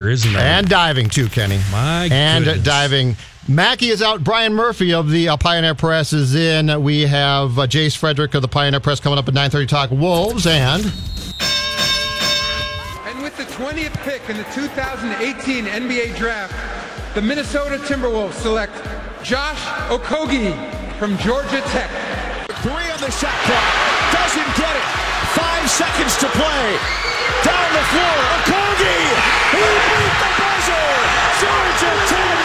Isn't there? And diving too, Kenny. My and goodness. diving. Mackey is out. Brian Murphy of the uh, Pioneer Press is in. We have uh, Jace Frederick of the Pioneer Press coming up at 9:30 Talk Wolves and And with the 20th pick in the 2018 NBA Draft, the Minnesota Timberwolves select Josh Okogie from Georgia Tech. Three on the shot clock. Doesn't get it. Five seconds to play. Down the floor. Okogie. He beat the buzzer. Georgia Tech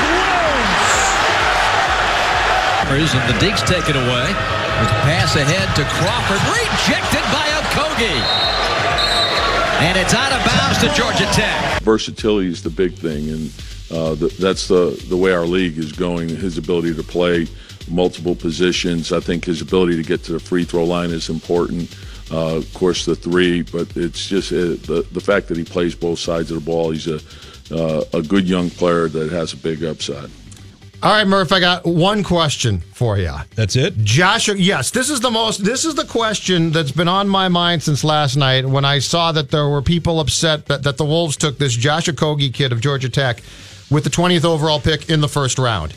wins. And the dig's taken away. With a pass ahead to Crawford. Rejected by Okogie. And it's out of bounds to Georgia Tech. versatility is the big thing, and uh, th- that's the the way our league is going. His ability to play multiple positions. I think his ability to get to the free throw line is important. Uh, of course, the three, but it's just uh, the the fact that he plays both sides of the ball. He's a uh, a good young player that has a big upside. all right, Murph. I got one question for you. That's it. Josh, yes, this is the most. This is the question that's been on my mind since last night when I saw that there were people upset that, that the Wolves took this Josh Okogie kid of Georgia Tech with the 20th overall pick in the first round.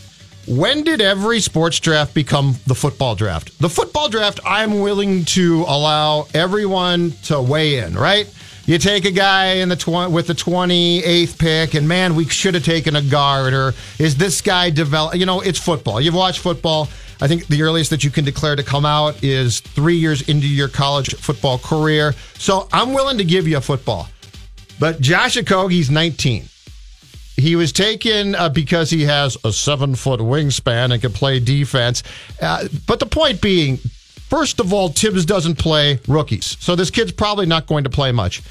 When did every sports draft become the football draft? The football draft, I'm willing to allow everyone to weigh in, right? You take a guy in the tw- with the 28th pick, and man, we should have taken a guard, or is this guy develop? You know, it's football. You've watched football. I think the earliest that you can declare to come out is three years into your college football career. So I'm willing to give you a football. But Josh Okogie's 19. He was taken uh, because he has a seven foot wingspan and can play defense. Uh, but the point being, first of all, Thibs doesn't play rookies. So this kid's probably not going to play much.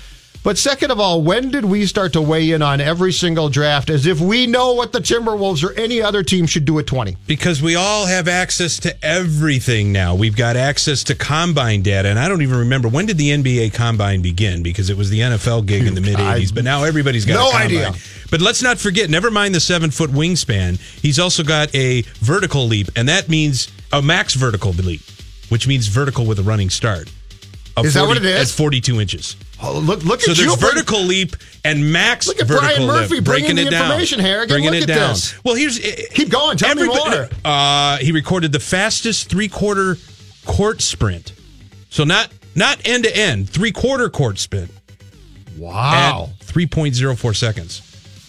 But second of all, when did we start to weigh in on every single draft as if we know what the Timberwolves or any other team should do at 20? Because we all have access to everything now. We've got access to combine data. And I don't even remember when did the NBA combine begin because it was the NFL gig in the mid 80s. But now everybody's got No a combine. idea. But let's not forget, never mind the seven foot wingspan, he's also got a vertical leap. And that means a max vertical leap, which means vertical with a running start. Is that what it is? At 42 inches. Oh, look, look So at there's you. bring- vertical leap and max Look at Brian Murphy lift, bringing breaking the it down. information, Harrigan. Bringing Look it at down. this. Well, here's Keep going. Tell me more. Uh, he recorded the fastest three quarter court sprint. So not not end to end, three quarter court sprint Wow. 3.04 seconds.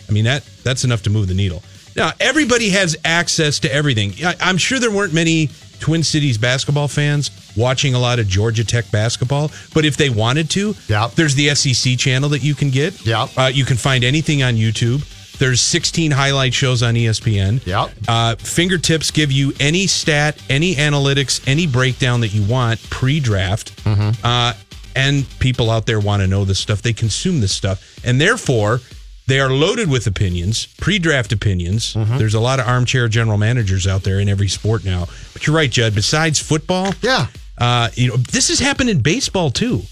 I mean that that's enough to move the needle. Now everybody has access to everything. I, I'm sure there weren't many Twin Cities basketball fans watching a lot of Georgia Tech basketball, but if they wanted to, Yep. there's the SEC channel that you can get. Yep. Uh, you can find anything on YouTube. There's 16 highlight shows on ESPN. Yep. Uh, fingertips give you any stat, any analytics, any breakdown that you want pre-draft. Mm-hmm. Uh, and people out there want to know this stuff. They consume this stuff, and therefore they are loaded with opinions, pre-draft opinions. Mm-hmm. There's a lot of armchair general managers out there in every sport now. But you're right, Judd. Besides football, Yeah. Uh, you know this has happened in baseball too,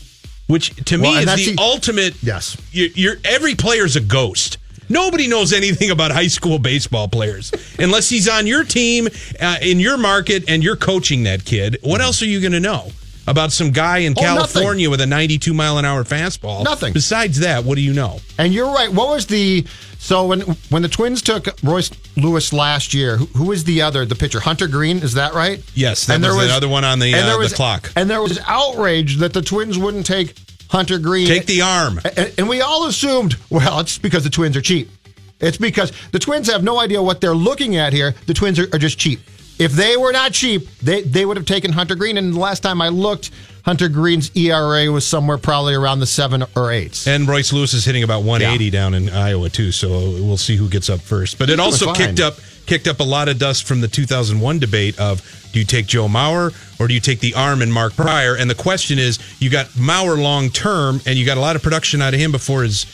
which to Well, me is the the- ultimate. Yes. you you're every player's a ghost. Nobody knows anything about high school baseball players unless he's on your team uh, in your market and you're coaching that kid. What else are you going to know about some guy in Oh, nothing. California with a 92 mile an hour fastball? Nothing. Besides that, what do you know? And you're right. What was the so when when the Twins took Royce Lewis last year? Who, who was the other the pitcher? Hunter Greene, is that right? Yes, that was the other one on the, and uh, there the was- clock. And there was outrage that the Twins wouldn't take Hunter Greene. Take the arm. And, and we all assumed, well, it's because the Twins are cheap. It's because the Twins have no idea what they're looking at here. The Twins are, are just cheap. If they were not cheap, they, they would have taken Hunter Greene. And the last time I looked, Hunter Greene's ERA was somewhere probably around the seven or eight. And Royce Lewis is hitting about 180 down in Iowa too, so we'll see who gets up first. But it He's doing also fine. kicked up kicked up a lot of dust from the 2001 debate of do you take Joe Mauer or do you take the arm and Mark Prior? And the question is, you got Mauer long term, and you got a lot of production out of him before his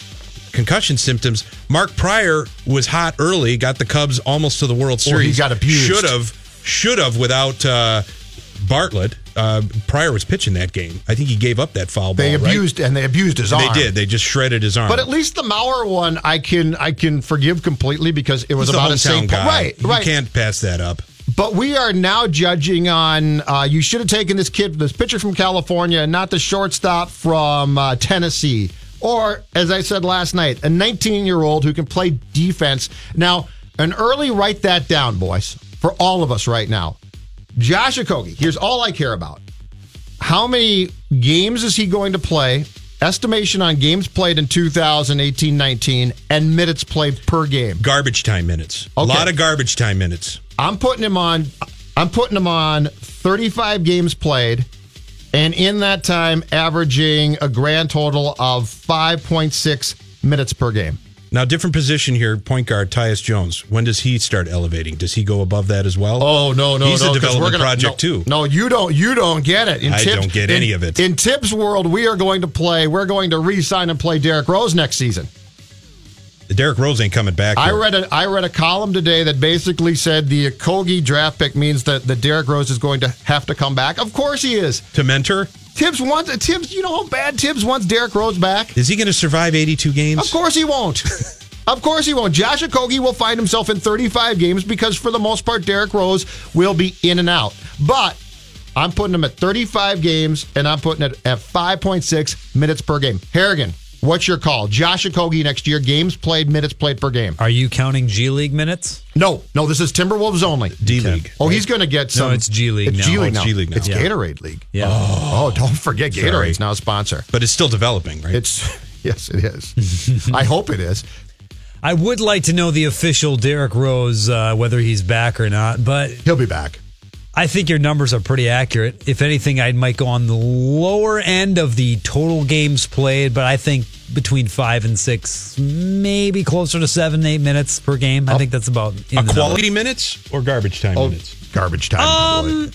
concussion symptoms. Mark Prior was hot early, got the Cubs almost to the World Well, he Series. got abused. Should have, should have without uh, Bartman. Uh, Prior was pitching that game. I think he gave up that foul They ball. right? abused and they abused his arm. They did. They just shredded his arm. But at least the Mauer one, I can I can forgive completely because it was He's the about a. Paul. guy. Right, You can't pass that up. But we are now judging on. Uh, you should have taken this kid, this pitcher from California, and not the shortstop from uh, Tennessee, or as I said last night, a 19 year old who can play defense. Now, an early write that down, boys, for all of us right now. Josh Okogie. Here's all I care about. How many games is he going to play? Estimation on games played in 2018-19 and minutes played per game. Garbage time minutes. A lot of garbage time minutes. I'm putting him on. I'm putting him on 35 games played, and in that time, averaging a grand total of 5.6 minutes per game. Now, different position here. Point guard Tyus Jones. When does he start elevating? Does he go above that as well? Oh no, no, He's no! a development gonna- project no, too. No, you don't. You don't get it. In I don't get in- any of it. In Thibs' world, we are going to play. We're going to re-sign and play Derrick Rose next season. Derrick Rose ain't coming back. I read a I read a column today that basically said the Kogi draft pick means that the Derrick Rose is going to have to come back. Of course he is. to mentor. Thibs wants Thibs. You know how bad Thibs wants Derrick Rose back. Is he going to survive 82 games? Of course he won't. of course he won't. Josh Okogie will find himself in 35 games because for the most part, Derrick Rose will be in and out. But I'm putting him at 35 games and I'm putting it at 5.6 minutes per game. Harrigan, what's your call? Josh Okogie next year, games played, minutes played per game. Are you counting G League minutes? No, no, this is Timberwolves only. D League. Oh, he's going to get some. No, some. it's G League It's now. G Oh, League it's now. G League now. It's Yeah. Gatorade League. Yeah. Oh, don't forget Sorry. Gatorade's now a sponsor. But it's still developing, right? It's yes, it is. I hope it is. I would like to know the official Derrick Rose, uh, whether he's back or not, but He'll be back. I think your numbers are pretty accurate. If anything, I might go on the lower end of the total games played, but I think between five and six, maybe closer to seven, eight minutes per game. I think that's about in a the quality minutes or garbage time Oh, minutes? garbage time. Um.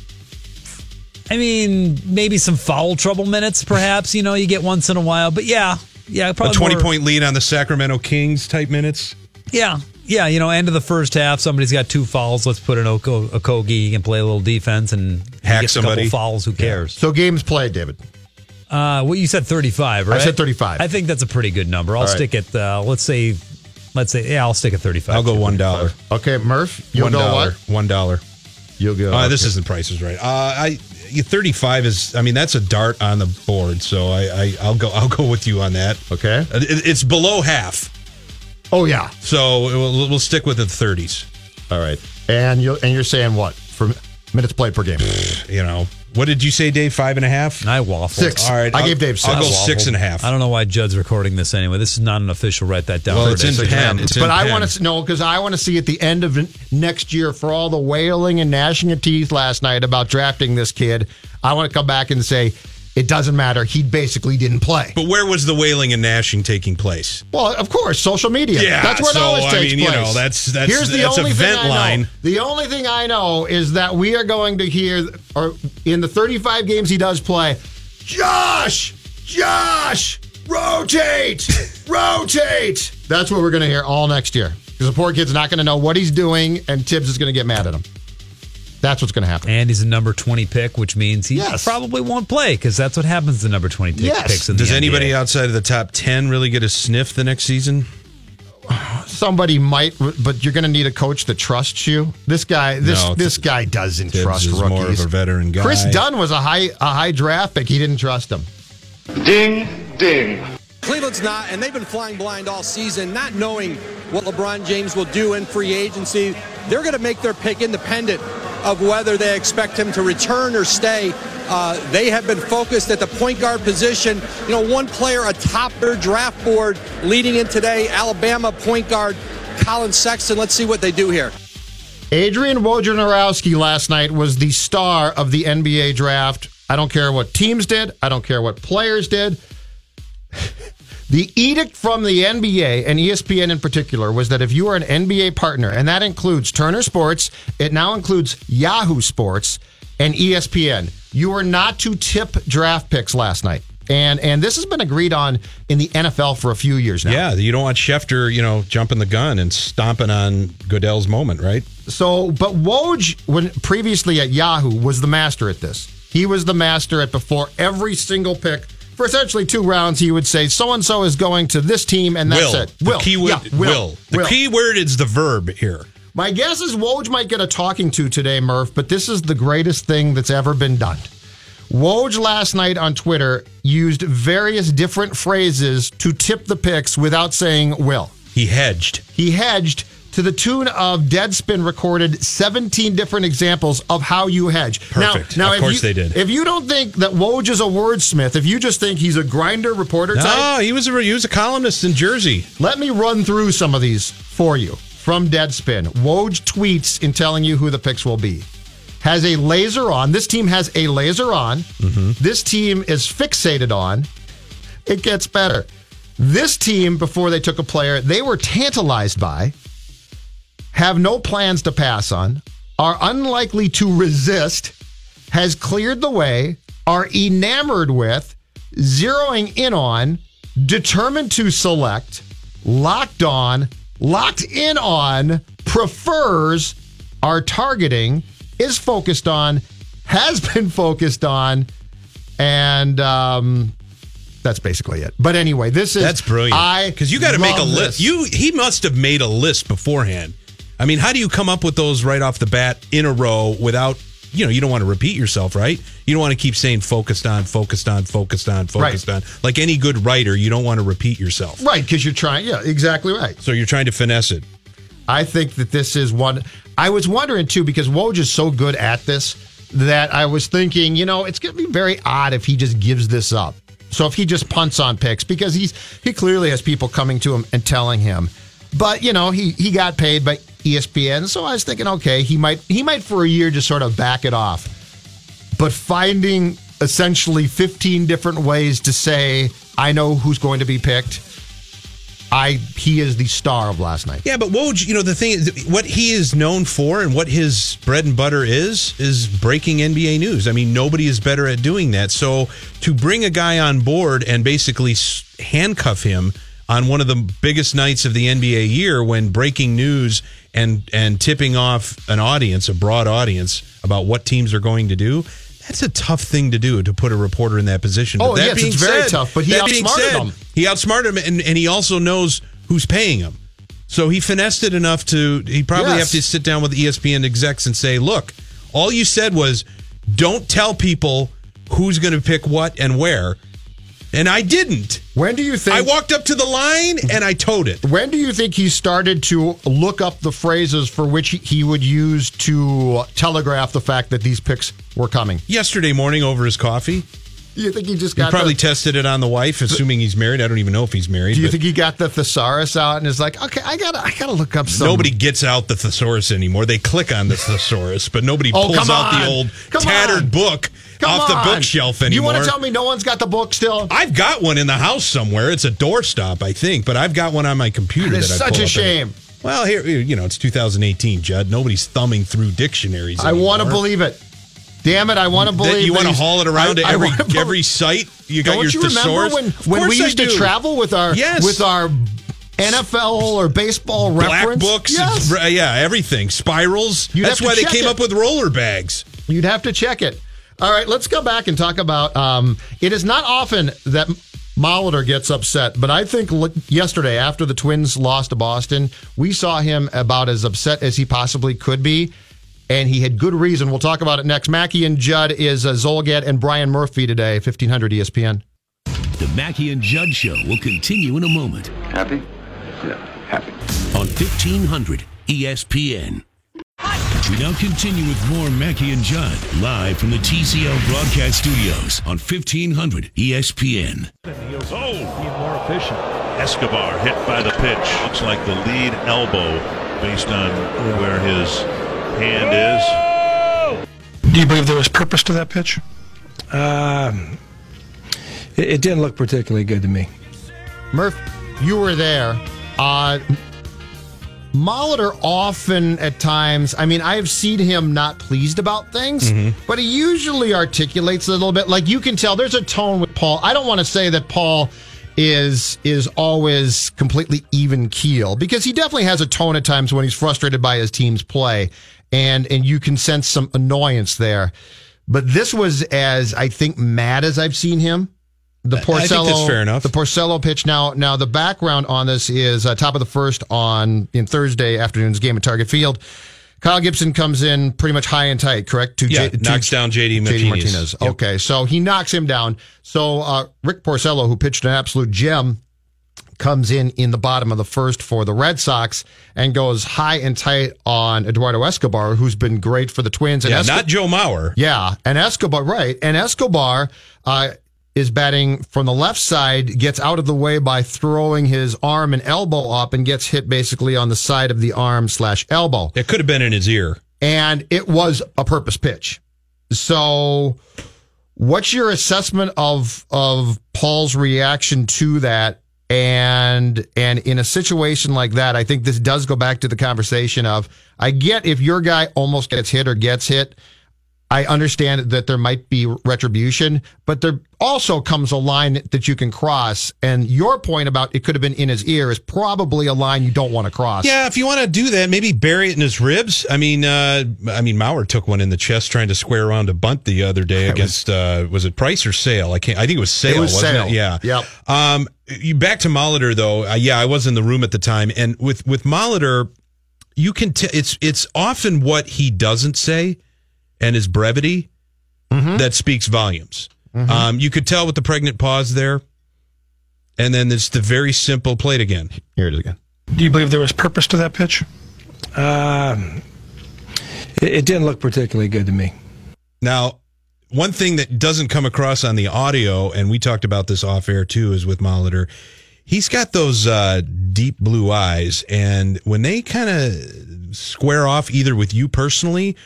I mean, maybe some foul trouble minutes, perhaps. You know, you get once in a while, but yeah, yeah, A 20 more- point lead on the Sacramento Kings type minutes? Yeah, yeah. You know, end of the first half, somebody's got two fouls. Let's put an Oko- Okogie. He can play a little defense and he Hack gets a somebody. couple fouls. Who cares? So games played, David. Uh, what you said, thirty-five, right? I said 35. I think that's a pretty good number. I'll All right. stick at uh, let's say, let's say, yeah, I'll stick at thirty-five. I'll go one dollar. Okay, Murph, you'll One go what? One dollar. You'll go. Uh, This isn't prices right. Uh, I you- 35 is. I mean, that's a dart on the board. So I, I I'll go. I'll go with you on that. okay. Uh, it- It's below half. Oh yeah. So we'll, we'll stick with the 30s. All right. And you and you're saying what for minutes played per game? You know, what did you say, Dave? Five and a half. I waffled. Six. All right, I I'll- gave Dave six. I'll six. go I six and a half. I don't know why Judd's recording this anyway. This is not an official. Write that down. Well, it's in today. pen. It's in but I want to know because I want to see at the end of next year for all the wailing and gnashing of teeth last night about drafting this kid. I want to come back and say it doesn't matter. He basically didn't play. But where was the wailing and gnashing taking place? Well, of course, social media. Yeah, that's where it so, always I takes mean, you place. know, that's- that's- Here's the that's only vent thing I know. The only thing I know is that we are going to hear, or in the 35 games he does play, Josh, Josh, rotate, rotate. That's what we're going to hear all next year because the poor kid's not going to know what he's doing, and Thibs is going to get mad at him. That's what's going to happen. And he's a number 20 pick, which means he Yes. probably won't play because that's what happens to number 20 pick, Yes. picks. In Does the anybody NBA. outside of the top 10 really get a sniff the next season? Somebody might, but you're going to need a coach that trusts you. This guy, this No, this guy doesn't Thibs trust is rookies. more of a veteran guy. Kris Dunn was a high a high draft pick. He didn't trust him. Ding, ding. Cleveland's not, and they've been flying blind all season, not knowing what LeBron James will do in free agency. They're going to make their pick independent of whether they expect him to return or stay. Uh, they have been focused at the point guard position. You know, one player atop their draft board leading in today, Alabama point guard Collin Sexton. Let's see what they do here. Adrian Wojnarowski last night was the star of the NBA draft. I don't care what teams did. I don't care what players did. The edict from the NBA and ESPN in particular was that if you are an NBA partner, and that includes Turner Sports, it now includes Yahoo Sports and ESPN, you are not to tip draft picks last night. And and this has been agreed on in the NFL for a few years now. Yeah, you don't want Schefter, you know, jumping the gun and stomping on Goodell's moment, right? So, but Woj, when previously at Yahoo, was the master at this. He was the master at before every single pick for essentially two rounds. He would say, "So and so is going to this team," and that's will. it. Will. The key word, Yeah, will. The key word is the verb here. My guess is Woj might get a talking to today, Murph, but this is the greatest thing that's ever been done. Woj last night on Twitter used various different phrases to tip the picks without saying will. He hedged. He hedged to the tune of Deadspin recorded 17 different examples of how you hedge. Perfect. Now, now Of if course you- they did. If you don't think that Woj is a wordsmith, if you just think he's a grinder reporter type, No, he was a he was a columnist in Jersey. let me run through some of these for you from Deadspin. Woj tweets in telling you who the picks will be. Has a laser on. This team has a laser on. Mm-hmm. This team is fixated on. It gets better. This team, before they took a player, they were tantalized by, have no plans to pass on, are unlikely to resist, has cleared the way, are enamored with, zeroing in on, determined to select, locked on, locked in on, prefers, are targeting, is focused on, has been focused on, and um, that's basically it. But anyway, this is That's brilliant. I because you got to make a list. this. You he must have made a list beforehand. I mean, how do you come up with those right off the bat in a row without you know you don't want to repeat yourself, right? You don't want to keep saying focused on, focused on, focused on, focused on. Like any good writer, you don't want to repeat yourself. right because you're trying. Yeah, exactly right. So you're trying to finesse it. I think that this is one. I was wondering too because Woj is so good at this that I was thinking, you know, it's going to be very odd if he just gives this up. So if he just punts on picks because he's he clearly has people coming to him and telling him. But you know, he he got paid by E ESPN, so I was thinking, okay, he might he might for a year just sort of back it off. But finding essentially 15 different ways to say I know who's going to be picked. I he is the star of last night. Yeah, but Woj, you know, the thing what he is known for and what his bread and butter is, is breaking NBA news. I mean, nobody is better at doing that. So to bring a guy on board and basically handcuff him on one of the biggest nights of the NBA year when breaking news and, and tipping off an audience, a broad audience, about what teams are going to do. That's a tough thing to do to put a reporter in that position. Oh, that yes, being it's very said- tough, but he outsmarted said, them. He outsmarted him, and, and he also knows who's paying him. So he finessed it enough to. He probably Yes. have to sit down with ESPN execs and say, "Look, all you said was don't tell people who's going to pick what and where." And I didn't. When do you think I walked up to the line and I toed it. When do you think he started to look up the phrases for which he- would use to telegraph the fact that these picks were coming? Yesterday morning over his coffee. You think he just got? He probably the, tested it on the wife, assuming he's married. I don't even know if he's married. Do you think he got the thesaurus out and is like, okay, I gotta, I gotta look up some. Nobody gets out the thesaurus anymore. They click on the thesaurus, but nobody Oh, pulls out the old Come tattered on. book Come off on. the bookshelf anymore. You want to tell me no one's got the book still? I've got one in the house somewhere. It's a doorstop, I think, but I've got one on my computer. It's such pull a shame. every- Well, here you know it's 2018, Judd. Nobody's thumbing through dictionaries. I want to believe it. Damn it, I want to believe you want to haul it around I- to every every site. You got your you thesaurus. when when we used to travel with our Yes. with our NFL or baseball black reference? books? Yes. yeah, everything. Spirals. You'd That's why they came it. up with roller bags. You'd have to check it. All right, let's go back and talk about. Um, it is not often that Molitor gets upset, but I think look, yesterday after the Twins lost to Boston, we saw him about as upset as he possibly could be, and he had good reason. We'll talk about it next. Mackey and Judd is uh, Zulgad and Brian Murphy today, fifteen hundred E ESPN. The Mackey and Judd Show will continue in a moment Happy? Yeah, happy. on 1500 ESPN. We now continue with more Mackey and Judd live from the TCL broadcast studios on 1500 ESPN. Oh, being more efficient. Escobar hit by the pitch. Looks like the lead elbow based on where his hand is. Do you believe there was purpose to that pitch? Um, it, it didn't look particularly good to me. Murph, you were there. Uh, Molitor often at times, I mean, I've seen him not pleased about things, mm-hmm. but he usually articulates a little bit. Like you can tell there's a tone with Paul. I don't want to say that Paul is is always completely even keel because he definitely has a tone at times when he's frustrated by his team's play and and you can sense some annoyance there. But this was as I think mad as I've seen him. The I think Porcello, fair enough. The Porcello pitch. Now, now the background on this is uh, top of the first on in Thursday afternoon's game at Target Field. Kyle Gibson comes in pretty much high and tight, correct? To Yeah, to knocks down JD Martinez. Yep. Okay, so he knocks him down. So uh, Rick Porcello, who pitched an absolute gem, comes in in the bottom of the first for the Red Sox and goes high and tight on Eduardo Escobar, who's been great for the Twins. And Yeah, Esco- not Joe Mauer. yeah, and Escobar, right. And Escobar uh, is batting from the left side, gets out of the way by throwing his arm and elbow up and gets hit basically on the side of the arm slash elbow. It could have been in his ear. And it was a purpose pitch. So what's your assessment of of Paul's reaction to that? And and in a situation like that, I think this does go back to the conversation of I get if your guy almost gets hit or gets hit, I understand that there might be retribution, but there also comes a line that you can cross. And your point about it could have been in his ear is probably a line you don't want to cross. Yeah, if you want to do that, maybe bury it in his ribs. I mean, uh, I mean, Mauer took one in the chest trying to square around a bunt the other day against was, uh, was it Price or Sale? I can't. I think it was Sale. It was wasn't Sale. It? Yeah. Yep. Um, you back to Molitor though. Uh, yeah, I was in the room at the time, and with with Molitor, you can. T- it's it's often what he doesn't say, and his brevity that speaks volumes. Um, you could tell with the pregnant pause there, and then it's the very simple plate again. Here it is again. Do you believe there was purpose to that pitch? Um, it, it didn't look particularly good to me. Now, one thing that doesn't come across on the audio, and we talked about this off air too, is with Molitor. He's got those uh, deep blue eyes, and when they kind of square off, either with you personally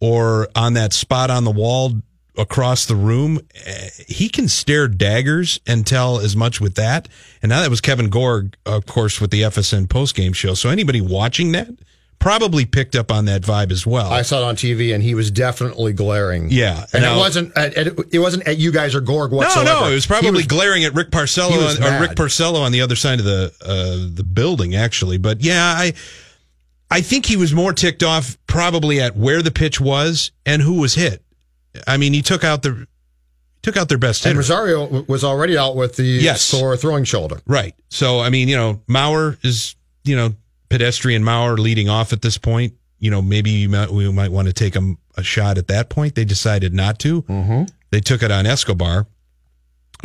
or on that spot on the wall across the room, eh, he can stare daggers and tell as much with that. And now that was Kevin Gorg, of course, with the FSN postgame show. So anybody watching that probably picked up on that vibe as well. I saw it on TV, and he was definitely glaring. Yeah, and Now- it wasn't at, at- it wasn't at you guys or Gorg whatsoever. No, no, it was probably He glaring at Rick Porcello on, or. Rick Porcello on the other side of the uh, the building, actually. But yeah, I I think he was more ticked off probably at where the pitch was and who was hit. I mean, he took out the took out their best And. Rosario was already out with the Yes. sore throwing shoulder. Right. So, I mean, you know, Mauer is, you know, pedestrian Mauer leading off at this point. You know, maybe you might, we might want to take him a shot at that point. They decided not to. Mm-hmm. They took it on Escobar,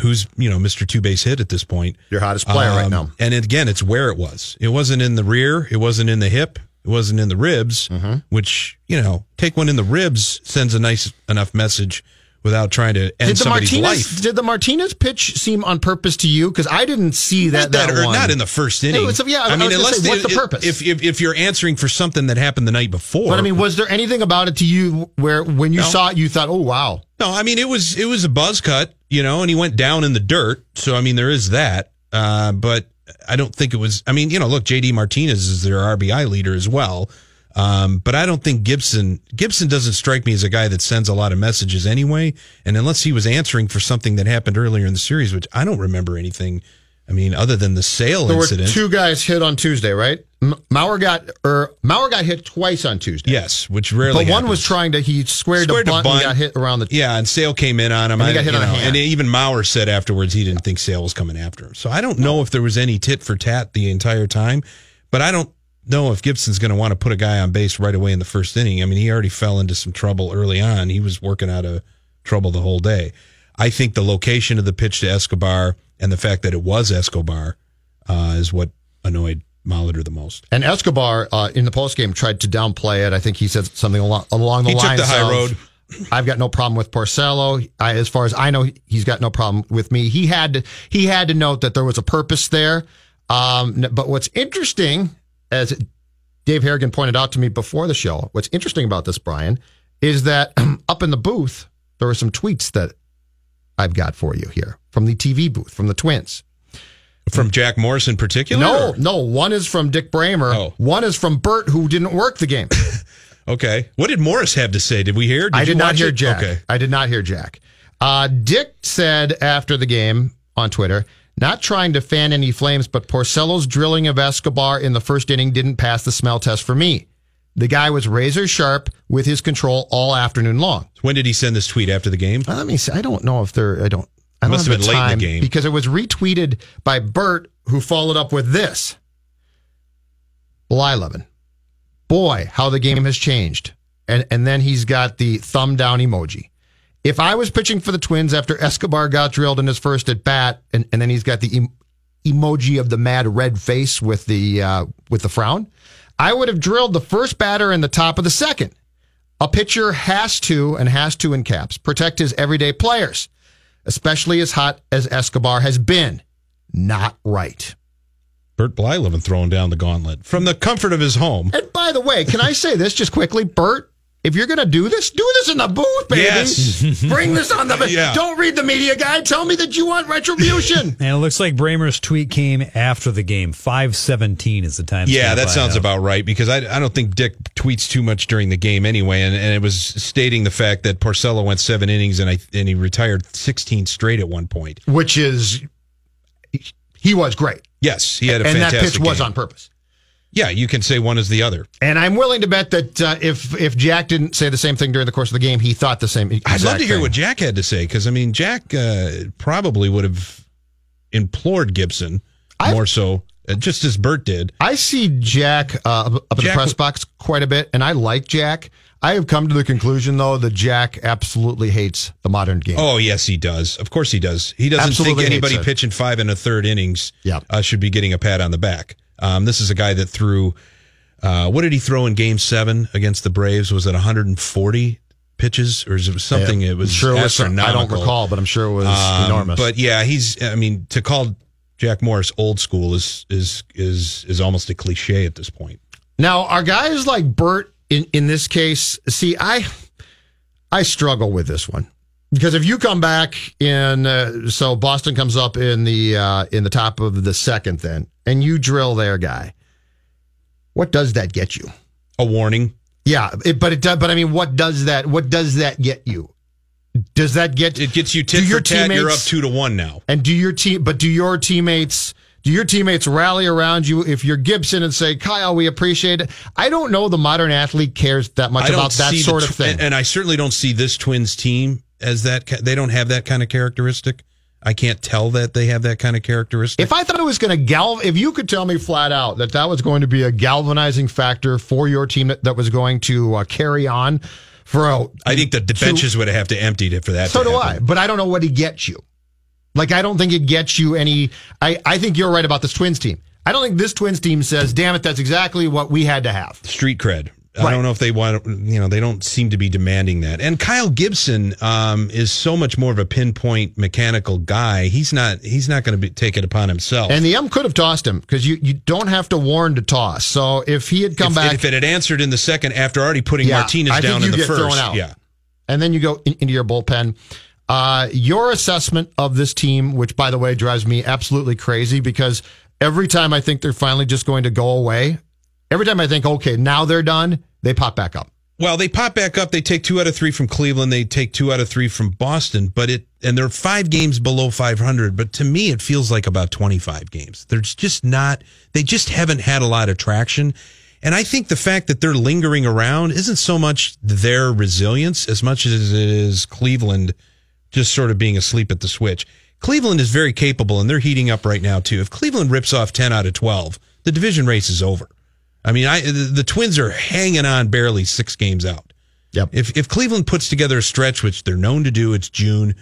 who's, you know, Mr. Two Base hit at this point. Your hottest player right Um, now. And again, it's where it was. It wasn't in the rear. It wasn't in the hip. It wasn't in the ribs, Mm-hmm. which, you know, take one in the ribs sends a nice enough message without trying to end Did the somebody's Martinez life. did the Martinez pitch seem on purpose to you? Because I didn't see that Not that, that or one. not in the first inning. was- yeah, I I mean, unless say, what's the purpose? If, if if you're answering for something that happened the night before, But I mean, was there anything about it to you where when you No. saw it, you thought, "Oh wow"? no, I mean it was it was a buzz cut, you know, and he went down in the dirt. So I mean, there is that. Uh, but I don't think it was. I mean, you know, look, JD Martinez is their RBI leader as well. Um, but I don't think Gibson Gibson doesn't strike me as a guy that sends a lot of messages anyway. And unless he was answering for something that happened earlier in the series, which I don't remember anything. I mean, other than the sale There incident. were two guys hit on Tuesday, right? M- Mauer got or Mauer got hit twice on Tuesday. yes, which rarely. but one happens. was trying to he squared, Squared to bunt, bunt. and got hit around the. Yeah, and Sale came in on him. And he I- got hit on a know, hand. And even Mauer said afterwards he didn't think Sale was coming after him. So I don't know if there was any tit for tat the entire time, but I don't know if Gibson's going to want to put a guy on base right away in the first inning. I mean, he already fell into some trouble early on. He was working out of trouble the whole day. I think the location of the pitch to Escobar and the fact that it was Escobar uh, is what annoyed Molitor the most. And Escobar uh, in the postgame tried to downplay it. I think he said something along, along the He took lines the high of, road. I've got no problem with Porcello. I, as far as I know, he's got no problem with me. He had to he had to note that there was a purpose there. Um, but what's interesting, as Dave Harrigan pointed out to me before the show, what's interesting about this, Brian, is that up in the booth there were some tweets that I've got for you here from the TV booth from the Twins. From Jack Morris in particular? No, or- no. One is from Dick Bremer. Oh. One is from Bert, who didn't work the game. Okay. What did Morris have to say? Did we hear? I you did not hear it? Jack. Okay. I did not hear Jack. Uh, Dick said after the game on Twitter, not trying to fan any flames, but Porcello's drilling of Escobar in the first inning didn't pass the smell test for me. The guy was razor sharp with his control all afternoon long. When did he send this tweet after the game? Let me see. I don't know if they're. I don't. I Must have been late in the game. because it was retweeted by Bert, who followed up with this. 11. Boy, how the game has changed. And and then he's got the thumb down emoji. If I was pitching for the Twins after Escobar got drilled in his first at bat, and, and then he's got the em- emoji of the mad red face with the uh, with the frown, I would have drilled the first batter in the top of the second. A pitcher has to, and has to in caps, protect his everyday players, especially as hot as Escobar has been. Not right. Bert Blyleven throwing down the gauntlet from the comfort of his home. And by the way, can I say this just quickly, Bert? If you're going to do this, do this in the booth, baby. Yes. Bring this on the. Yeah. Don't read the media guy. Tell me that you want retribution. And it looks like Bremer's tweet came after the game. 517 is the time. Yeah, that sounds have. about right because I, I don't think Dick tweets too much during the game anyway, and, and it was stating the fact that Porcello went seven innings and I and he retired 16 straight at one point. Which is, he was great. Yes, he had a and that fantastic pitch was on purpose. Yeah, you can say one is the other. And I'm willing to bet that uh, if if Jack didn't say the same thing during the course of the game, he thought the same. I'd love to hear thing. what Jack had to say because I mean Jack uh, probably would have implored Gibson more so, uh, just as Bert did. I see Jack uh, up in the press box quite a bit, and I like Jack. I have come to the conclusion, though, that Jack absolutely hates the modern game. Oh yes, he does. Of course he does. He doesn't Absolutely think anybody pitching five and a third innings Yeah. uh, should be getting a pat on the back. Um, this is a guy that threw. Uh, what did he throw in Game Seven against the Braves? Was it 140 pitches, or is it something? Yeah, it was I'm sure it was I don't recall, but I'm sure it was Um, enormous. But yeah, he's. I mean, to call Jack Morris old school is is is is almost a cliche at this point. Now, are guys like Bert in, in this case? See, I I struggle with this one because if you come back in, uh, so Boston comes up in the uh, in the top of the second, then and you drill their guy, what does that get you? A warning. Yeah, it, but it does. But I mean, what does that? What does that get you? Does that get? It gets you tit do your tat. You're up two to one now. And do your team? But do your teammates? Do your teammates rally around you if you're Gibson and say, "Kyle, we appreciate it"? I don't know. The modern athlete cares that much about that sort of thing. and I certainly don't see this Twins team as that. They don't have that kind of characteristic. I can't tell that they have that kind of characteristic. If I thought it was going to galv, if you could tell me flat out that that was going to be a galvanizing factor for your team that, that was going to uh, carry on for a, I think the to- benches would have to emptied it for that. So to do happen. I, but I don't know what he gets you. Like I don't think it gets you any. I I think you're right about this Twins team. I don't think this Twins team says, "Damn it, that's exactly what we had to have." Street cred. I don't know if they want. You know, they don't seem to be demanding that. And Kyle Gibson um, is so much more of a pinpoint mechanical guy. He's not. He's not going to take it upon himself. And the M could have tossed him because you, you don't have to warn to toss. So if he had come if, back, if it had answered in the second after already putting Yeah, Martinez I down in the first, out. yeah. and then you go in, into your bullpen. Uh, your assessment of this team, which by the way drives me absolutely crazy because every time I think they're finally just going to go away, every time I think, okay, now they're done, they pop back up. Well, they pop back up. They take two out of three from Cleveland. They take two out of three from Boston. But it and they're five games below 500. But to me, it feels like about 25 games. There's just not. They just haven't had a lot of traction. And I think the fact that they're lingering around isn't so much their resilience as much as it is Cleveland just sort of being asleep at the switch. Cleveland is very capable, and they're heating up right now too. If Cleveland rips off 10 out of 12, the division race is over. I mean, I the, the Twins are hanging on barely six games out. Yep. If if Cleveland puts together a stretch, which they're known to do, it's June,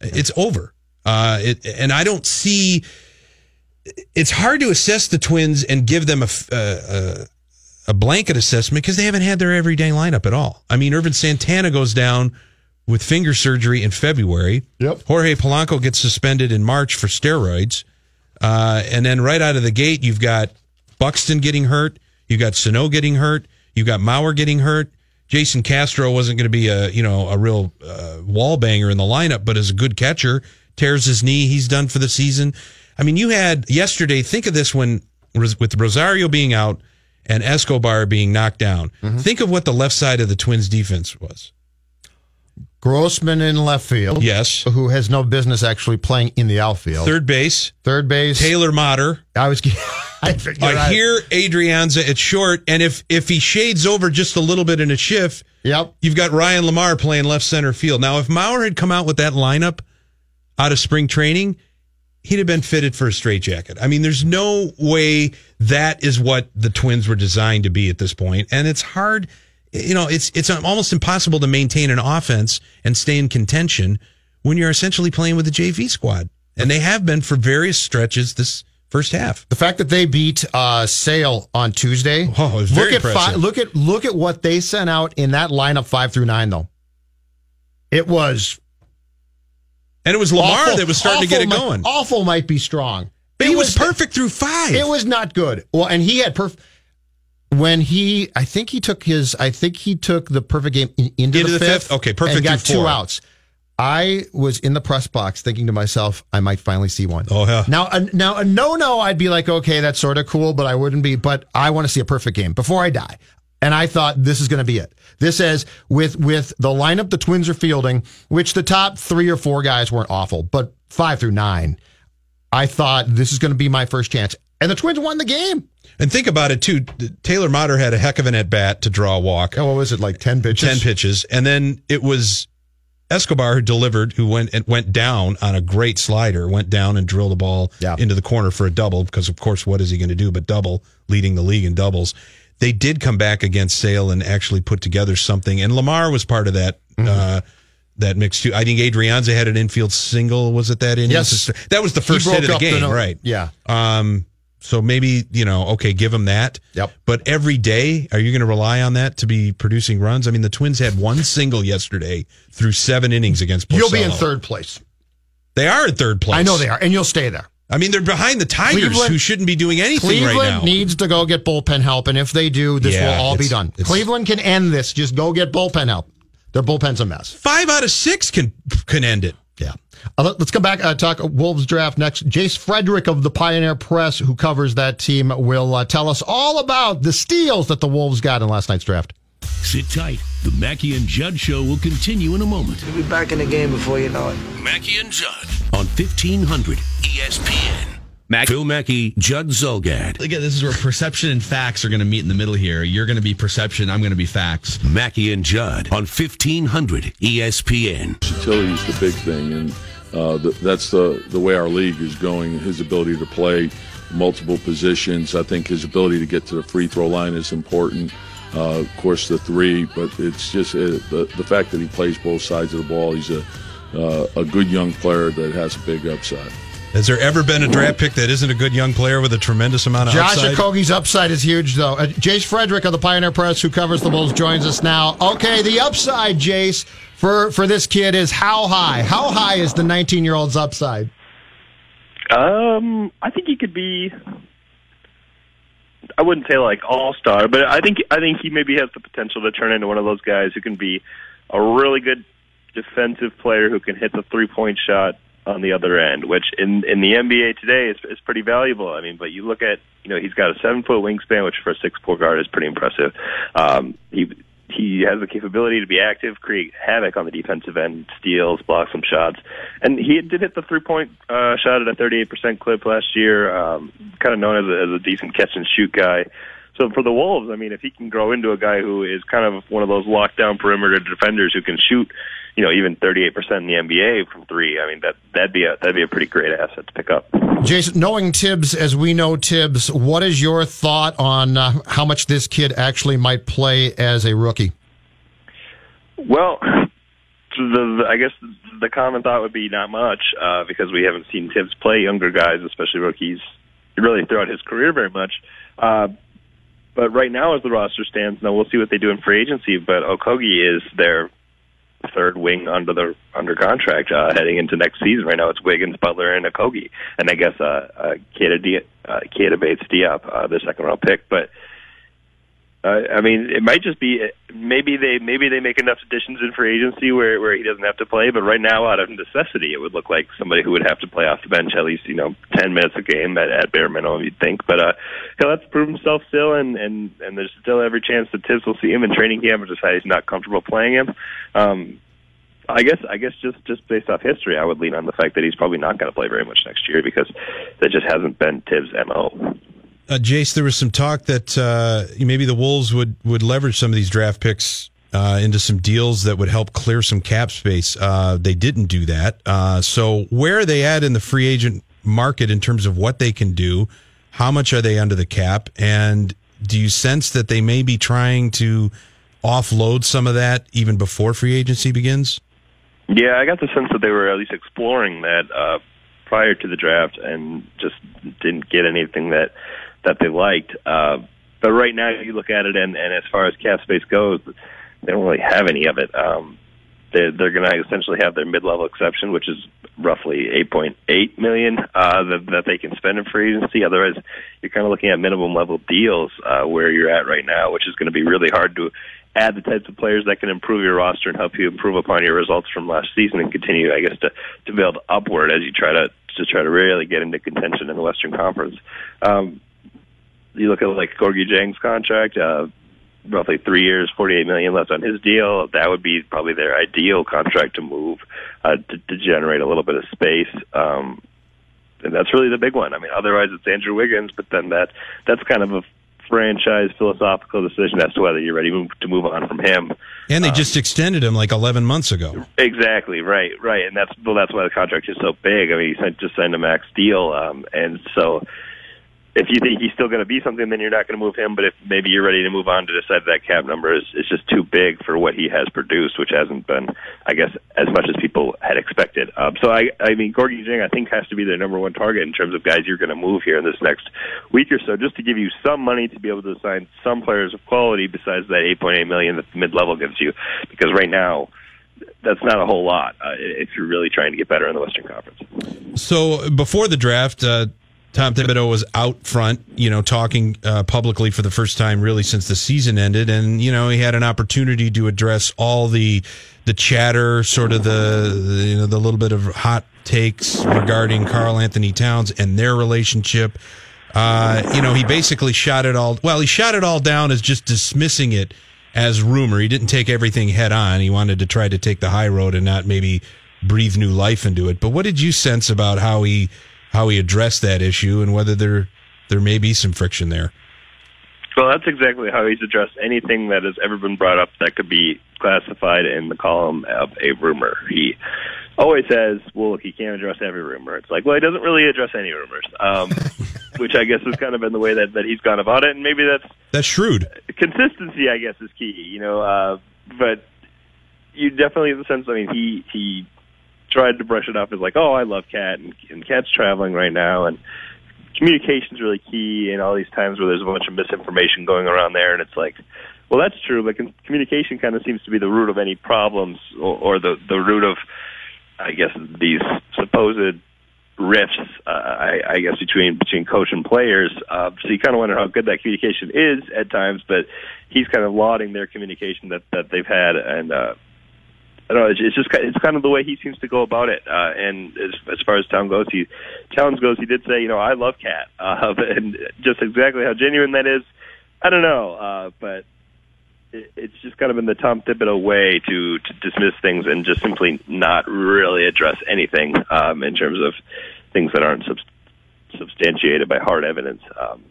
it's over. Uh, it, and I don't see. It's hard to assess the Twins and give them a a blanket assessment because they haven't had their everyday lineup at all. I mean, Ervin Santana goes down with finger surgery in February. Yep. Jorge Polanco gets suspended in March for steroids. Uh, and then right out of the gate, you've got Buxton getting hurt. You got Sano getting hurt. You got Mauer getting hurt. Jason Castro wasn't going to be a you know a real uh, wall banger in the lineup, but as a good catcher, tears his knee. He's done for the season. I mean, you had yesterday. Think of this when with Rosario being out and Escobar being knocked down. Mm-hmm. Think of what the left side of the Twins defense was. Grossman in left field. Yes. Who has no business actually playing in the outfield. Third base. Third base. Taylor Motter. I was. I I I- hear Adrianza at short, and if if he shades over just a little bit in a shift, yep, you've got Ryan LaMarre playing left center field. Now, if Maurer had come out with that lineup out of spring training, he'd have been fitted for a straitjacket. I mean, there's no way that is what the Twins were designed to be at this point, and it's hard. You know, it's it's almost impossible to maintain an offense and stay in contention when you're essentially playing with the JV squad, and they have been for various stretches this first half. The fact that they beat uh, Sale on Tuesday. Oh, it was very look at impressive. look at look at what they sent out in that lineup five through nine though. It was And it was LaMarre awful- that was starting to get it going. might- awful might be strong, But he was perfect through five. It was not good. Well, and he had perfect. When he, I think he took his, I think he took the perfect game in- into, Into the, the fifth. fifth? Okay, perfect And got two four. outs. I was in the press box thinking to myself, I might finally see one. Oh yeah. Now, a, now a no no, I'd be like, okay, that's sort of cool, but I wouldn't be. But I want to see a perfect game before I die. And I thought this is going to be it. This is with with the lineup the Twins are fielding, which the top three or four guys weren't awful, but five through nine, I thought this is going to be my first chance. And the Twins won the game. And think about it too. Taylor Motter had a heck of an at bat to draw a walk. Oh, what was it like ten pitches? Ten pitches, and then it was Escobar who delivered, who went and went down on a great slider, went down and drilled the ball into the corner for a double. Because of course, what is he going to do but double, leading the league in doubles? They did come back against Sale and actually put together something, and LaMarre was part of that. Mm-hmm. Uh, that mix too. I think Adrianza had an infield single. Was it that inning? Yes. that was the first hit of the up the game, right? Yeah. Um, so maybe, you know, okay, give him that. Yep. But every day, are you going to rely on that to be producing runs? I mean, the Twins had one single yesterday through seven innings against Porcello. You'll be in third place. They are in third place. I know they are, and you'll stay there. I mean, they're behind the Tigers, Cleveland- who shouldn't be doing anything Cleveland right now. Cleveland needs to go get bullpen help, and if they do, this Yeah, will all be done. Cleveland can end this. Just go get bullpen help. Their bullpen's a mess. Five out of six can can end it. Yeah. Uh, let- let's come back uh, talk Wolves draft next. Jace Frederick of the Pioneer Press, who covers that team, will uh, tell us all about the steals that the Wolves got in last night's draft. Sit tight. The Mackey and Judd Show will continue in a moment. We'll be back in the game before you know it. Mackey and Judd on 1500 ESPN. Mac- Phil Mackey, Judd Zulgad. Again, this is where perception and facts are going to meet in the middle here. You're going to be perception. I'm going to be facts. Mackey and Judd on E 1500 ESPN. Versatility is the big thing, and uh, th- that's the the way our league is going. His ability to play multiple positions, I think his ability to get to the free throw line is important. Uh, of course, the three, but it's just uh, the the fact that he plays both sides of the ball. He's a uh, a good young player that has a big upside. Has there ever been a draft pick that isn't a good young player with a tremendous amount of Josh upside? Okogie's upside is huge, though. Uh, Jace Frederick of the Pioneer Press, who covers the Bulls, joins us now. Okay, the upside, Jace, for, for this kid is how high? How high is the 19 year old's upside? Um, I think he could be. I wouldn't say like all star, but I think I think he maybe has the potential to turn into one of those guys who can be a really good defensive player who can hit the three point shot on the other end, which in in the NBA today is is pretty valuable. I mean, but you look at you know he's got a seven foot wingspan, which for a six four guard is pretty impressive. Um, he he has the capability to be active, create havoc on the defensive end, steals, block some shots, and he did hit the three point uh, shot at a 38% clip last year. Um, kind of known as a, as a decent catch and shoot guy. So for the Wolves, I mean, if he can grow into a guy who is kind of one of those lockdown perimeter defenders who can shoot, you know, even 38% in the NBA from three, I mean, that that'd be a that'd be a pretty great asset to pick up. Jason, knowing Thibs as we know Thibs, what is your thought on uh, how much this kid actually might play as a rookie? Well, the, the I guess the common thought would be not much uh, because we haven't seen Thibs play younger guys, especially rookies, really throughout his career very much. Uh, but right now, as the roster stands, now we'll see what they do in free agency. But Okogie is their third wing under the under contract uh, heading into next season. Right now, it's Wiggins, Butler, and Okogie, and I guess uh, uh, Keita, Di- uh, Keita Bates Diop, uh, the second round pick. But Uh, I mean, it might just be maybe they maybe they make enough additions in free agency where where he doesn't have to play. But right now, out of necessity, it would look like somebody who would have to play off the bench at least you know ten minutes a game at, at bare minimum. You'd think, but uh, he'll have to prove himself still, and and and there's still every chance that Thibs will see him in training camp and decide he's not comfortable playing him. Um, I guess I guess just just based off history, I would lean on the fact that he's probably not going to play very much next year because that just hasn't been Thibs' mo. Uh, Jace, there was some talk that uh, maybe the Wolves would would leverage some of these draft picks uh, into some deals that would help clear some cap space. Uh, they didn't do that. Uh, so where are they at in the free agent market in terms of what they can do? How much are they under the cap? And do you sense that they may be trying to offload some of that even before free agency begins? Yeah, I got the sense that they were at least exploring that uh, prior to the draft and just didn't get anything that that they liked. Uh, but right now, you look at it, and, and as far as cap space goes, they don't really have any of it. Um, they're, they're going to essentially have their mid-level exception, which is roughly 8.8 million uh, that, that they can spend in free agency. Otherwise, you're kind of looking at minimum level deals uh, where you're at right now, which is going to be really hard to add the types of players that can improve your roster and help you improve upon your results from last season and continue, I guess, to to build upward as you try to to try to really get into contention in the Western Conference. Um, you look at like Gorgui Dieng's contract, uh, roughly three years, forty-eight million left on his deal. That would be probably their ideal contract to move uh, to, to generate a little bit of space. Um, and that's really the big one. I mean, otherwise it's Andrew Wiggins, but then that that's kind of a franchise philosophical decision as to whether you're ready to move on from him. And they just extended him like 11 months ago. Exactly right, right, and that's well, that's why the contract is so big. I mean, he sent, just signed a max deal, um, and so if you think he's still going to be something, then you're not going to move him. But if maybe you're ready to move on to decide that cap number is, is just too big for what he has produced, which hasn't been, I guess, as much as people had expected. Um, so I, I mean, Gorgui Dieng, I think, has to be their number one target in terms of guys you're going to move here in this next week or so, just to give you some money to be able to sign some players of quality besides that 8.8 million that the mid level gives you. Because right now, that's not a whole lot uh, if you're really trying to get better in the Western Conference. So before the draft, uh, Tom Thibodeau was out front, you know, talking uh, publicly for the first time really since the season ended, and you know he had an opportunity to address all the the chatter, sort of the, the you know the little bit of hot takes regarding Karl-Anthony Towns and their relationship. Uh, you know, he basically shot it all. Well, he shot it all down as just dismissing it as rumor. He didn't take everything head on. He wanted to try to take the high road and not maybe breathe new life into it. But what did you sense about how he? How he addressed that issue and whether there there may be some friction there. Well, that's exactly how he's addressed anything that has ever been brought up that could be classified in the column of a rumor. He always says, "Well, look, he can't address every rumor." It's like, well, he doesn't really address any rumors, um, which I guess has kind of been the way that that he's gone about it, and maybe that's that's shrewd. Consistency, I guess, is key. You know, uh, but you definitely have the sense. I mean, he he tried to brush it off as like, oh, I love Cat, and, and Cat's traveling right now, and communication's really key. And all these times where there's a bunch of misinformation going around there, and it's like, well, that's true, but communication kind of seems to be the root of any problems, or, or the the root of, I guess, these supposed rifts, uh, I, I guess, between between coach and players. Uh, so you kind of wonder how good that communication is at times, but he's kind of lauding their communication that that they've had, and uh, I don't know. It's, it's just it's kind of the way he seems to go about it. Uh, and as, as far as Town goes, he Towns goes, he did say, you know, I love Cat, uh, and just exactly how genuine that is, I don't know. Uh, but it, it's just kind of in the Tom Thibodeau way to to dismiss things and just simply not really address anything um, in terms of things that aren't sub- substantiated by hard evidence. Um,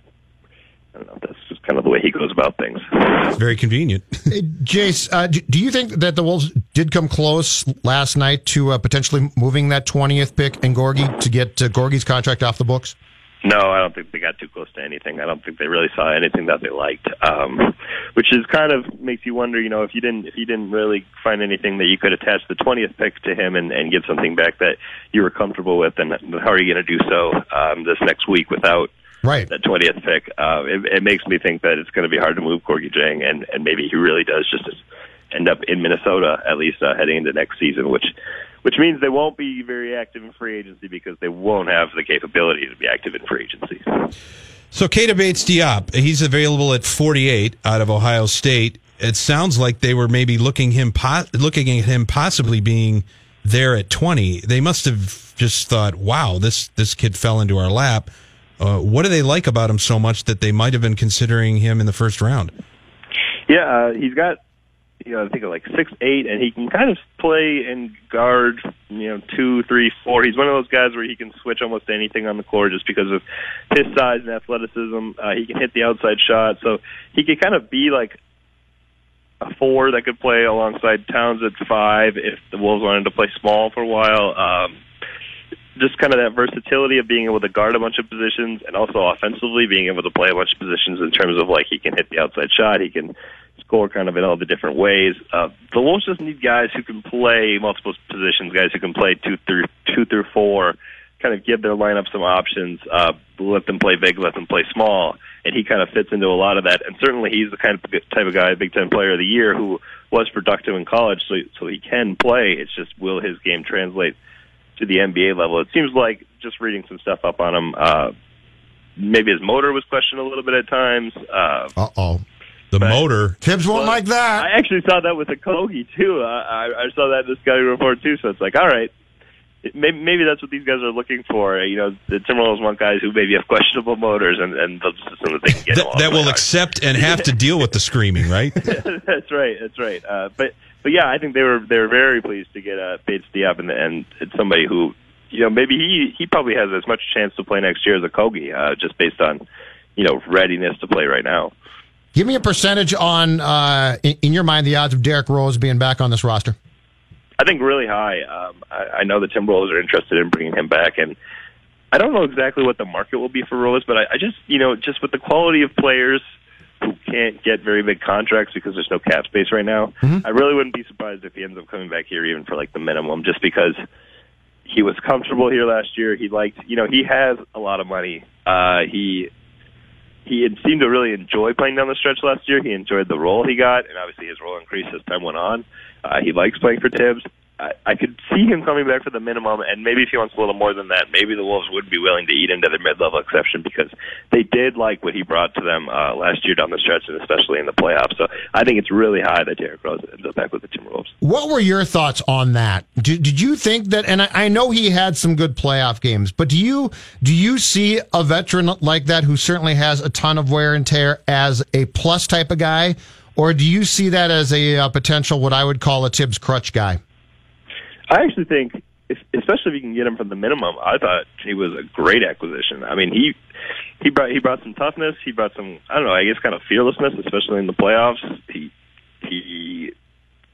know. That's just kind of the way he goes about things. It's very convenient. hey, Jace, uh, do you think that the Wolves did come close last night to uh, potentially moving that 20th pick and Gorgui to get uh, Gorgui's contract off the books? No, I don't think they got too close to anything. I don't think they really saw anything that they liked, um, which is kind of makes you wonder. You know, if you didn't if you didn't really find anything that you could attach the twentieth pick to him and, and give something back that you were comfortable with, then how are you going to do so um, this next week without right. that 20th pick. Uh, it, it makes me think that it's going to be hard to move Gorgui Dieng, and, and maybe he really does just end up in Minnesota, at least uh, heading into next season, which which means they won't be very active in free agency because they won't have the capability to be active in free agency. So Keita Bates Diop, he's available at 48 out of Ohio State. It sounds like they were maybe looking him po- looking at him possibly being there at 20. They must have just thought, "Wow, this this kid fell into our lap." Uh, what do they like about him so much that they might have been considering him in the first round? Yeah, uh, he's got you know I think like six eight, and he can kind of play and guard you know two, three, four. He's one of those guys where he can switch almost anything on the court just because of his size and athleticism. Uh, he can hit the outside shot, so he could kind of be like a four that could play alongside Towns at five if the Wolves wanted to play small for a while. Um, just kind of that versatility of being able to guard a bunch of positions and also offensively being able to play a bunch of positions in terms of like he can hit the outside shot, he can score kind of in all the different ways. Uh, the Wolves just need guys who can play multiple positions, guys who can play two through two through four, kind of give their lineup some options, uh, let them play big, let them play small, and he kind of fits into a lot of that. And certainly he's the kind of type of guy, Big Ten Player of the Year, who was productive in college, so so he can play. It's just will his game translate to the NBA level? It seems like just reading some stuff up on him. Uh, maybe his motor was questioned a little bit at times. Uh oh. The motor. Thibs won't like that. I actually saw that with Okogie too. I, I, saw that in the scouting report too. So it's like, all right, maybe, maybe that's what these guys are looking for. You know, the Timberwolves want guys who maybe have questionable motors, and and they'll just assume that they can get That, that will hard. accept and have to deal with the screaming, right? that's right. That's right. Uh, but but yeah, I think they were they were very pleased to get uh, Bates Diop, and and it's somebody who you know maybe he he probably has as much chance to play next year as Okogie, uh, just based on you know readiness to play right now. Give me a percentage on, uh, in, in your mind, the odds of Derrick Rose being back on this roster. I think really high. Um, I, I know the Timberwolves are interested in bringing him back, and I don't know exactly what the market will be for Rose, but I, I just you know just with the quality of players who can't get very big contracts because there's no cap space right now, I really wouldn't be surprised if he ends up coming back here even for like the minimum, just because he was comfortable here last year. He liked, you know, he has a lot of money. Uh, he he had seemed to really enjoy playing down the stretch last year. He enjoyed the role he got, and obviously his role increased as time went on. Uh, he likes playing for Thibs. I, could see him coming back for the minimum, and maybe if he wants a little more than that, maybe the Wolves would be willing to eat into the mid-level exception because they did like what he brought to them uh, last year down the stretch, and especially in the playoffs. So I think it's really high that Derrick Rose ends up back with the Timberwolves. What were your thoughts on that? Did, did you think that? And I, I know he had some good playoff games, but do you do you see a veteran like that who certainly has a ton of wear and tear as a plus type of guy, or do you see that as a, uh potential what I would call a Thibs crutch guy? I actually think, especially if you can get him from the minimum, I thought he was a great acquisition. I mean, he he brought he brought some toughness. He brought some I don't know, I guess kind of fearlessness, especially in the playoffs. He he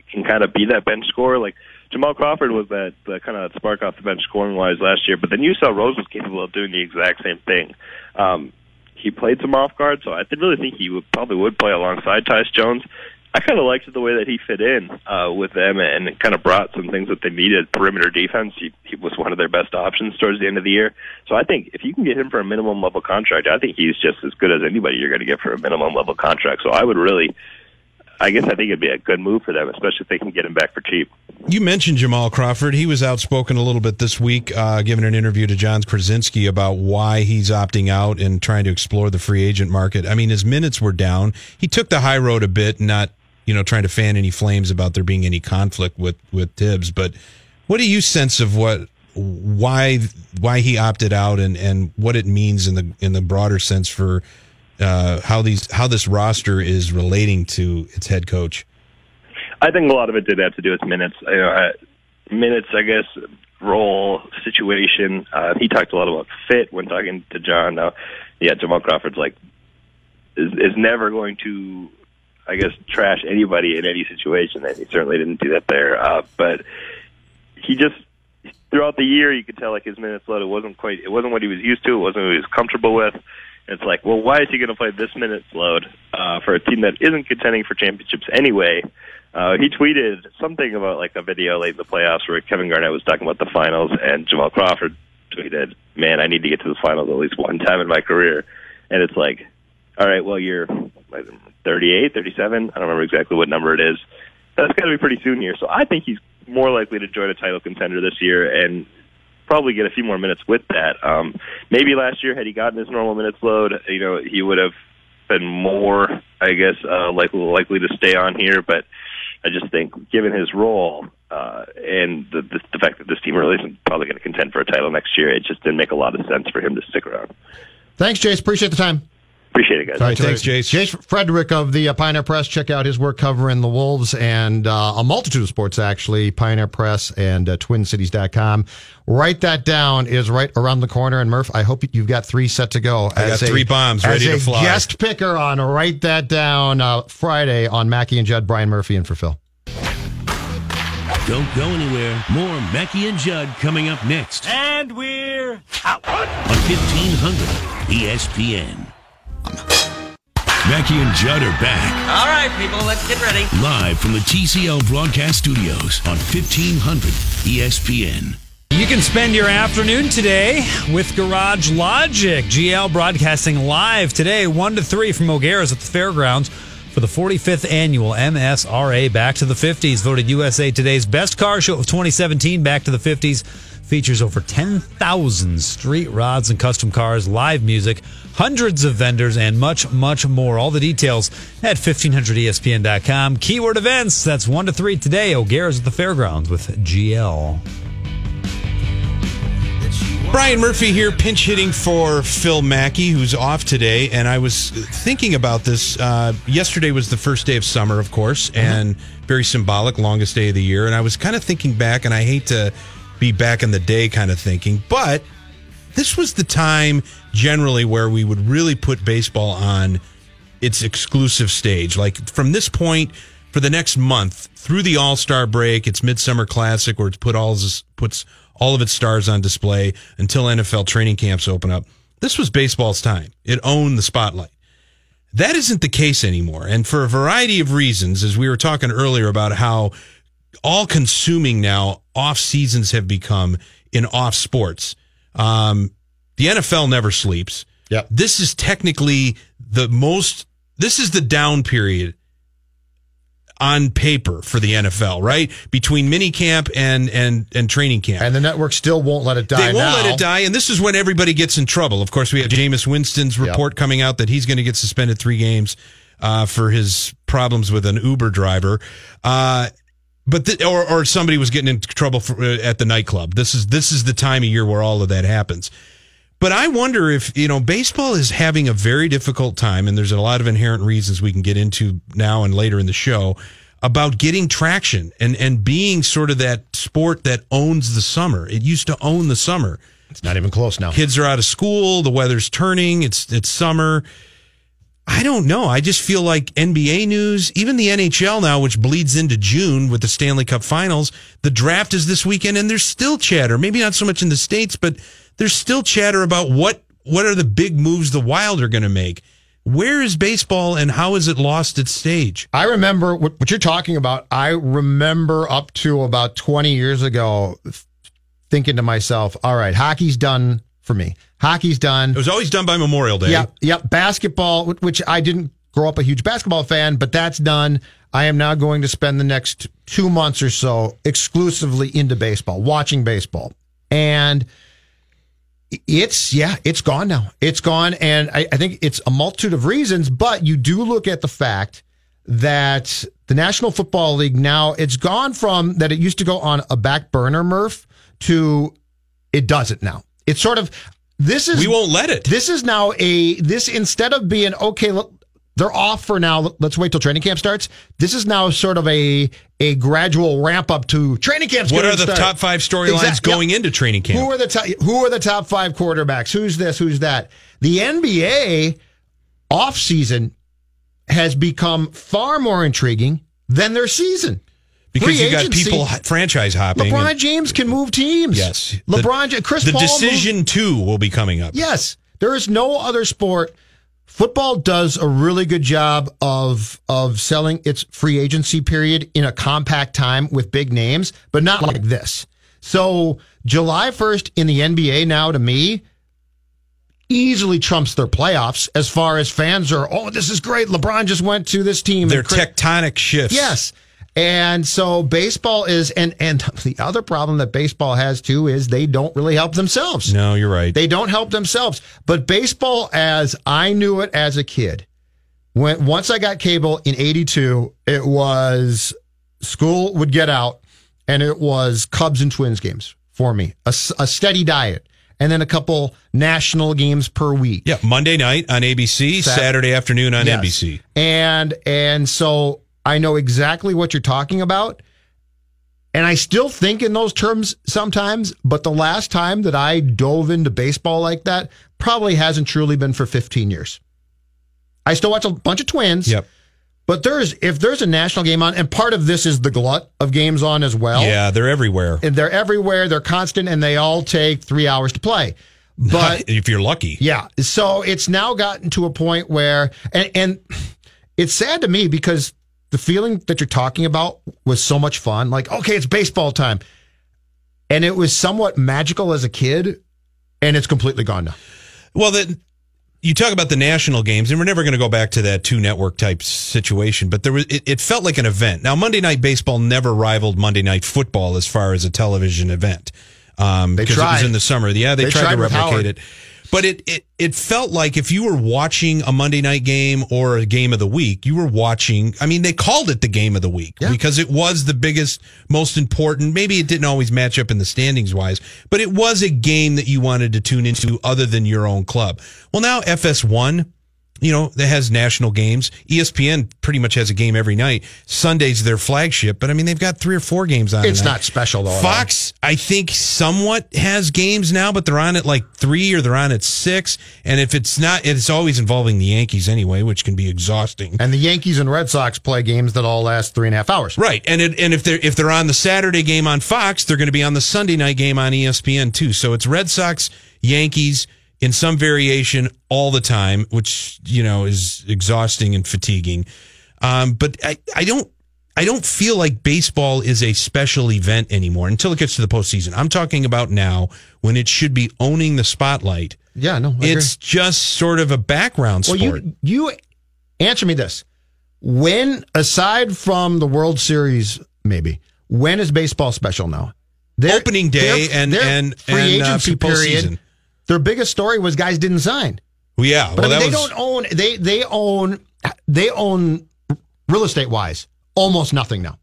can kind of be that bench scorer. Like Jamal Crawford was that the kind of spark off the bench scoring wise last year, but then you saw Rose was capable of doing the exact same thing. Um, he played some off guard, so I did really think he would probably would play alongside Tyus Jones. I kind of liked the way that he fit in uh, with them and kind of brought some things that they needed. Perimeter defense, he, he was one of their best options towards the end of the year. So I think if you can get him for a minimum level contract, I think he's just as good as anybody you're going to get for a minimum level contract. So I would really, I guess I think it'd be a good move for them, especially if they can get him back for cheap. You mentioned Jamal Crawford. He was outspoken a little bit this week, uh, giving an interview to Jon Krawczynski about why he's opting out and trying to explore the free agent market. I mean, his minutes were down. He took the high road a bit, not you know trying to fan any flames about there being any conflict with with Thibs. But what do you sense of what why why he opted out and and what it means in the in the broader sense for uh, how these how this roster is relating to its head coach? I think a lot of it did have to do with minutes. You know, uh, minutes, I guess, role situation. Uh, he talked a lot about fit when talking to John. Now, yeah, Jamal Crawford's like is is never going to, I guess, trash anybody in any situation, and he certainly didn't do that there. Uh, but he just throughout the year, you could tell like his minutes load. It wasn't quite. It wasn't what he was used to. It wasn't what he was comfortable with. It's like, well, why is he going to play this minutes load uh, for a team that isn't contending for championships anyway? Uh, he tweeted something about like a video late in the playoffs where Kevin Garnett was talking about the finals, and Jamal Crawford tweeted, "Man, I need to get to the finals at least one time in my career." And it's like, all right, well, you're like, 38, 37. I don't remember exactly what number it is. That's got to be pretty soon here. So I think he's more likely to join a title contender this year, and probably get a few more minutes with that. Um, maybe last year, had he gotten his normal minutes load, you know, he would have been more, I guess, uh, likely likely to stay on here. But I just think, given his role uh, and the, the the fact that this team really isn't probably going to contend for a title next year, it just didn't make a lot of sense for him to stick around. Thanks, Jace. Appreciate the time. Appreciate it, guys. All right, Thanks, Jace. Jace Frederick of the uh, Pioneer Press. Check out his work covering the Wolves and uh, a multitude of sports, actually. Pioneer Press and uh, TwinCities.com. Write that down is right around the corner. And Murph, I hope you've got three set to go. I got three bombs as ready a to fly. guest picker on Write That Down uh, Friday on Mackey and Judd, Brian Murphy, and for Phil. Don't go anywhere. More Mackey and Judd coming up next And we're out. on 1500 ESPN. Mackey and Judd are back All right, people, let's get ready. live from the TCL broadcast studios on 1500 ESPN. You can spend your afternoon today with Garage Logic. GL broadcasting live today, 1 to 3 from O'Gara's at the fairgrounds for the 45th annual MSRA Back to the 50s. Voted USA Today's best car show of 2017, Back to the 50s. Features over 10,000 street rods and custom cars, live music, hundreds of vendors, and much, much more. All the details at 1500ESPN.com. Keyword events, that's 1 to 3 today. O'Gara's at the fairgrounds with GL. Brian Murphy here, pinch hitting for Phil Mackey, who's off today. And I was thinking about this. Uh, yesterday was the first day of summer, of course, and very symbolic, longest day of the year. And I was kind of thinking back, and I hate to be back in the day kind of thinking, but this was the time generally where we would really put baseball on its exclusive stage. Like from this point for the next month through the All Star break, its Midsummer Classic, where it's put all puts all of its stars on display until NFL training camps open up. This was baseball's time. It owned the spotlight. That isn't the case anymore. And for a variety of reasons, as we were talking earlier about how all consuming now off seasons have become in off sports. Um, the NFL never sleeps. Yep. This is technically the most, this is the down period on paper for the NFL, right? Between minicamp and, and, and training camp. And the network still won't let it die. They won't now. let it die, and this is when everybody gets in trouble. Of course, we have Jameis Winston's report coming out that he's going to get suspended three games uh, for his problems with an Uber driver. Uh, but the, or or somebody was getting into trouble for, uh, at the nightclub. This is this is the time of year where all of that happens. But I wonder if you know baseball is having a very difficult time, and there's a lot of inherent reasons we can get into now and later in the show about getting traction and and being sort of that sport that owns the summer. It used to own the summer. It's not even close now. Kids are out of school. The weather's turning. It's it's summer. I don't know. I just feel like NBA news, even the NHL now, which bleeds into June with the Stanley Cup Finals. The draft is this weekend, and there's still chatter. Maybe not so much in the states, but there's still chatter about what what are the big moves the Wild are going to make. Where is baseball, and how has it lost its stage? I remember what, what you're talking about. I remember up to about 20 years ago thinking to myself, all right, hockey's done for me. Hockey's done. It was always done by Memorial Day. Yep, yep. Basketball, which I didn't grow up a huge basketball fan, but that's done. I am now going to spend the next two months or so exclusively into baseball, watching baseball. And it's, yeah, it's gone now. It's gone. And I, I think it's a multitude of reasons, but you do look at the fact that the National Football League now, it's gone from that it used to go on a back burner, Murph, to it doesn't now. It's sort of, this is, We won't let it. this is now a this instead of being okay look, they're off for now. Let's wait till training camp starts. This is now sort of a a gradual ramp up to training camp What are the top five storylines going into training camp? who are the top who are the top 5 quarterbacks? Who's this? Who's that? The NBA offseason has become far more intriguing than their season because Free you got agency- people franchise hopping. LeBron and- James can move teams yes, LeBron The, Chris the Paul moved- decision two will be coming up. Yes, there is no other sport. Football does a really good job of of selling its free agency period in a compact time with big names, but not like this. So July 1st in the NBA now to me easily trumps their playoffs as far as fans are, oh, this is great. LeBron just went to this team. Their Chris- tectonic shifts. Yes. And so baseball is, and and the other problem that baseball has too is they don't really help themselves. No, you're right. They don't help themselves. But baseball, as I knew it as a kid, when once I got cable in '82, it was school would get out, and it was Cubs and Twins games for me, a steady diet, and then a couple national games per week. Yeah, Monday night on ABC, Sat- Saturday afternoon on Yes. NBC. And and so I know exactly what you're talking about. And I still think in those terms sometimes, but the last time that I dove into baseball like that probably hasn't truly been for 15 years. I still watch a bunch of twins. Yep. But there's if there's a national game on, and part of this is the glut of games on as well. yeah, they're everywhere. And they're everywhere, they're constant, and they all take three hours to play. But if you're lucky. yeah. So it's now gotten to a point where, and, and it's sad to me because the feeling that you're talking about was so much fun. Like, okay, it's baseball time. And it was somewhat magical as a kid, and it's completely gone now. Well, then you talk about the national games, and we're never going to go back to that two network type situation. But there was it, it felt like an event. Now, Monday Night Baseball never rivaled Monday Night Football as far as a television event. Um, because it was in the summer. Yeah, they, They tried, tried to replicate it. But it, it it felt like if you were watching a Monday night game or a game of the week, you were watching. I mean, they called it the game of the week because it was the biggest, most important. Maybe it didn't always match up in the standings wise, but it was a game that you wanted to tune into other than your own club. Well, now FS1, you know, that has national games. ESPN pretty much has a game every night. Sunday's their flagship, but I mean, they've got three or four games on. It's not special, though. Fox, I think, somewhat has games now, but they're on at like three or they're on at six. And if it's not, it's always involving the Yankees anyway, which can be exhausting. And the Yankees and Red Sox play games that all last three and a half hours. Right, and it, and if they're if they're on the Saturday game on Fox, they're going to be on the Sunday night game on ESPN too. So it's Red Sox, Yankees in some variation all the time, which you know is exhausting and fatiguing. Um, but I, I don't I don't feel like baseball is a special event anymore until it gets to the postseason. I'm talking about now when it should be owning the spotlight. Yeah, no, I it's just sort of a background Well, sport. you you answer me this: When, aside from the World Series, maybe when is baseball special now? Their, Opening day their- and- their and- free and, uh, agency for period. postseason. Their biggest story was guys didn't sign. well, yeah, But well, I mean, they was, don't own they they own they own real estate wise almost nothing now.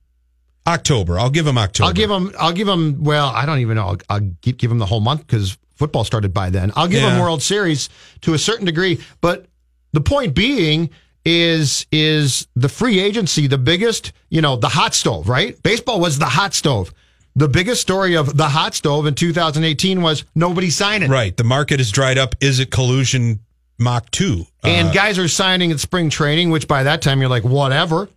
October. I'll give them October. I'll give them. I'll give them. Well, I don't even know. I'll, I'll give, give them the whole month because football started by then. I'll give them World Series to a certain degree, but the point being is is the free agency the biggest? You know, the hot stove, right? Baseball was the hot stove. The biggest story of the hot stove in 2018 was nobody signing. Right. The market has dried up. Is it collusion Mach 2? and Uh, guys are signing at spring training, which by that time you're like, whatever.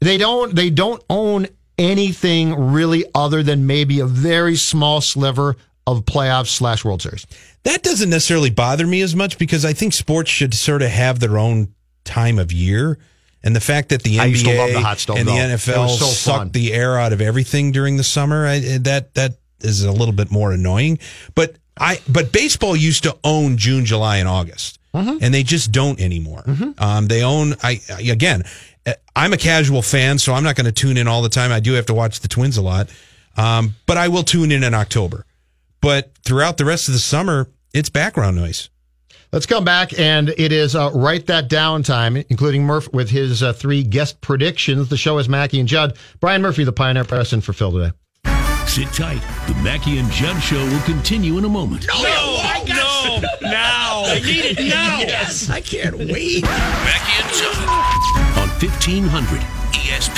They don't they don't own anything really other than maybe a very small sliver of playoffs slash World Series. that doesn't necessarily bother me as much because I think sports should sort of have their own time of year. And the fact that the I used to NBA love the hot stove, and the NFL so suck fun. the air out of everything during the summer, I, that that is a little bit more annoying. But I but baseball used to own June, July, and August, Mm-hmm. and they just don't anymore. Um, they own. I again, uh, I'm a casual fan, so I'm not going to tune in all the time. I do have to watch the Twins a lot, um, but I will tune in in October. But throughout the rest of the summer, it's background noise. Let's come back, and it is uh, write that down time, including Murph with his uh, three guest predictions. The show is Mackey and Judd. Brian Murphy, the Pioneer Press, for Phil today. Sit tight. The Mackey and Judd show will continue in a moment. No, I got no, now. I need it now. Yes, I can't wait. Mackey and Judd on 1500 ESPN.